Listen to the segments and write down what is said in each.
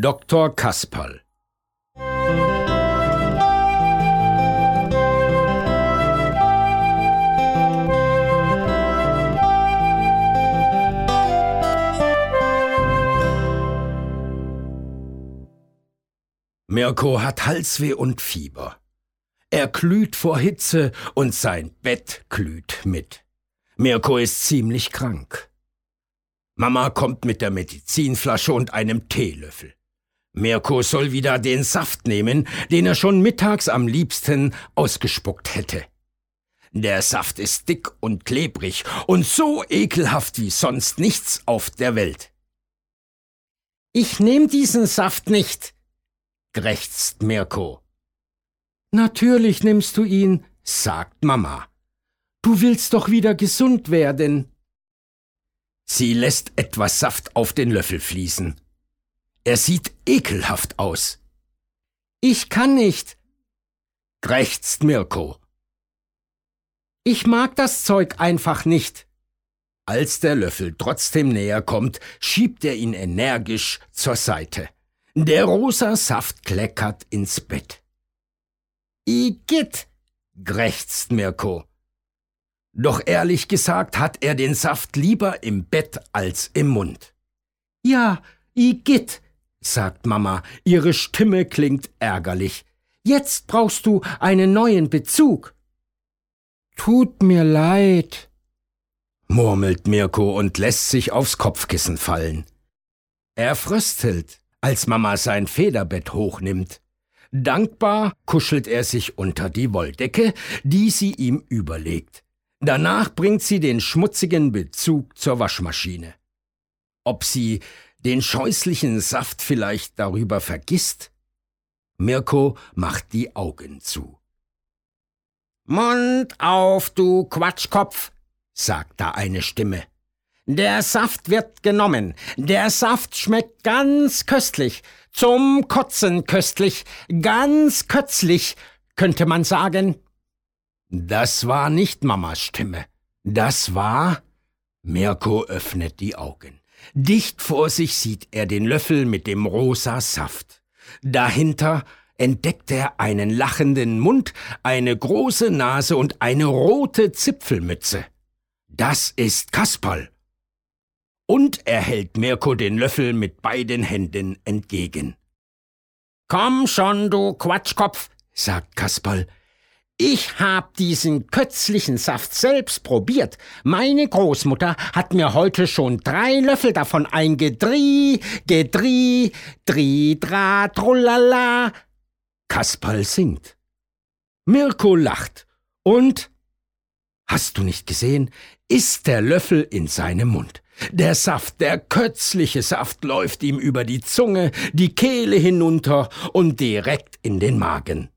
Dr. Kasperl Mirko hat Halsweh und Fieber. Er glüht vor Hitze und sein Bett glüht mit. Mirko ist ziemlich krank. Mama kommt mit der Medizinflasche und einem Teelöffel. Mirko soll wieder den Saft nehmen, den er schon mittags am liebsten ausgespuckt hätte. Der Saft ist dick und klebrig und so ekelhaft wie sonst nichts auf der Welt. Ich nehm diesen Saft nicht, krächzt Mirko. Natürlich nimmst du ihn, sagt Mama. Du willst doch wieder gesund werden. Sie lässt etwas Saft auf den Löffel fließen. Er sieht ekelhaft aus. Ich kann nicht, krächzt Mirko. Ich mag das Zeug einfach nicht. Als der Löffel trotzdem näher kommt, schiebt er ihn energisch zur Seite. Der rosa Saft kleckert ins Bett. Igitt, krächzt Mirko. Doch ehrlich gesagt hat er den Saft lieber im Bett als im Mund. Ja, Igitt, sagt Mama, ihre Stimme klingt ärgerlich. Jetzt brauchst du einen neuen Bezug. Tut mir leid, murmelt Mirko und lässt sich aufs Kopfkissen fallen. Er fröstelt, als Mama sein Federbett hochnimmt. Dankbar kuschelt er sich unter die Wolldecke, die sie ihm überlegt. Danach bringt sie den schmutzigen Bezug zur Waschmaschine. Ob sie den scheußlichen Saft vielleicht darüber vergisst? Mirko macht die Augen zu. Mund auf, du Quatschkopf, sagt da eine Stimme. Der Saft wird genommen. Der Saft schmeckt ganz köstlich. Zum Kotzen köstlich. Ganz kötzlich, könnte man sagen. Das war nicht Mamas Stimme. Das war. Mirko öffnet die Augen. Dicht vor sich sieht er den Löffel mit dem rosa Saft. Dahinter entdeckt er einen lachenden Mund, eine große Nase und eine rote Zipfelmütze. Das ist Kasperl. Und er hält Mirko den Löffel mit beiden Händen entgegen. Komm schon, du Quatschkopf, sagt Kasperl, ich hab diesen kötzlichen Saft selbst probiert. Meine Großmutter hat mir heute schon drei Löffel davon eingedrie, gedrie, dri, dra, trullala. Kasperl singt. Mirko lacht. Und? Hast du nicht gesehen? Ist der Löffel in seinem Mund. Der Saft, der kötzliche Saft läuft ihm über die Zunge, die Kehle hinunter und direkt in den Magen.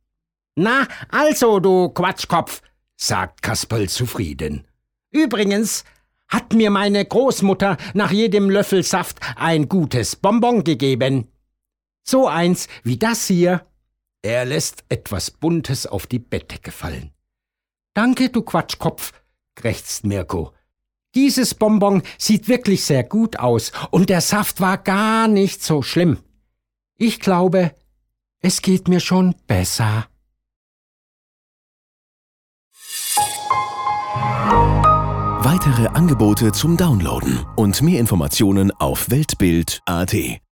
Na, also, du Quatschkopf, sagt Kasperl zufrieden. Übrigens hat mir meine Großmutter nach jedem Löffel Saft ein gutes Bonbon gegeben. So eins wie das hier. Er lässt etwas Buntes auf die Bettdecke fallen. Danke, du Quatschkopf, krächzt Mirko. Dieses Bonbon sieht wirklich sehr gut aus und der Saft war gar nicht so schlimm. Ich glaube, es geht mir schon besser. Weitere Angebote zum Downloaden und mehr Informationen auf Weltbild.at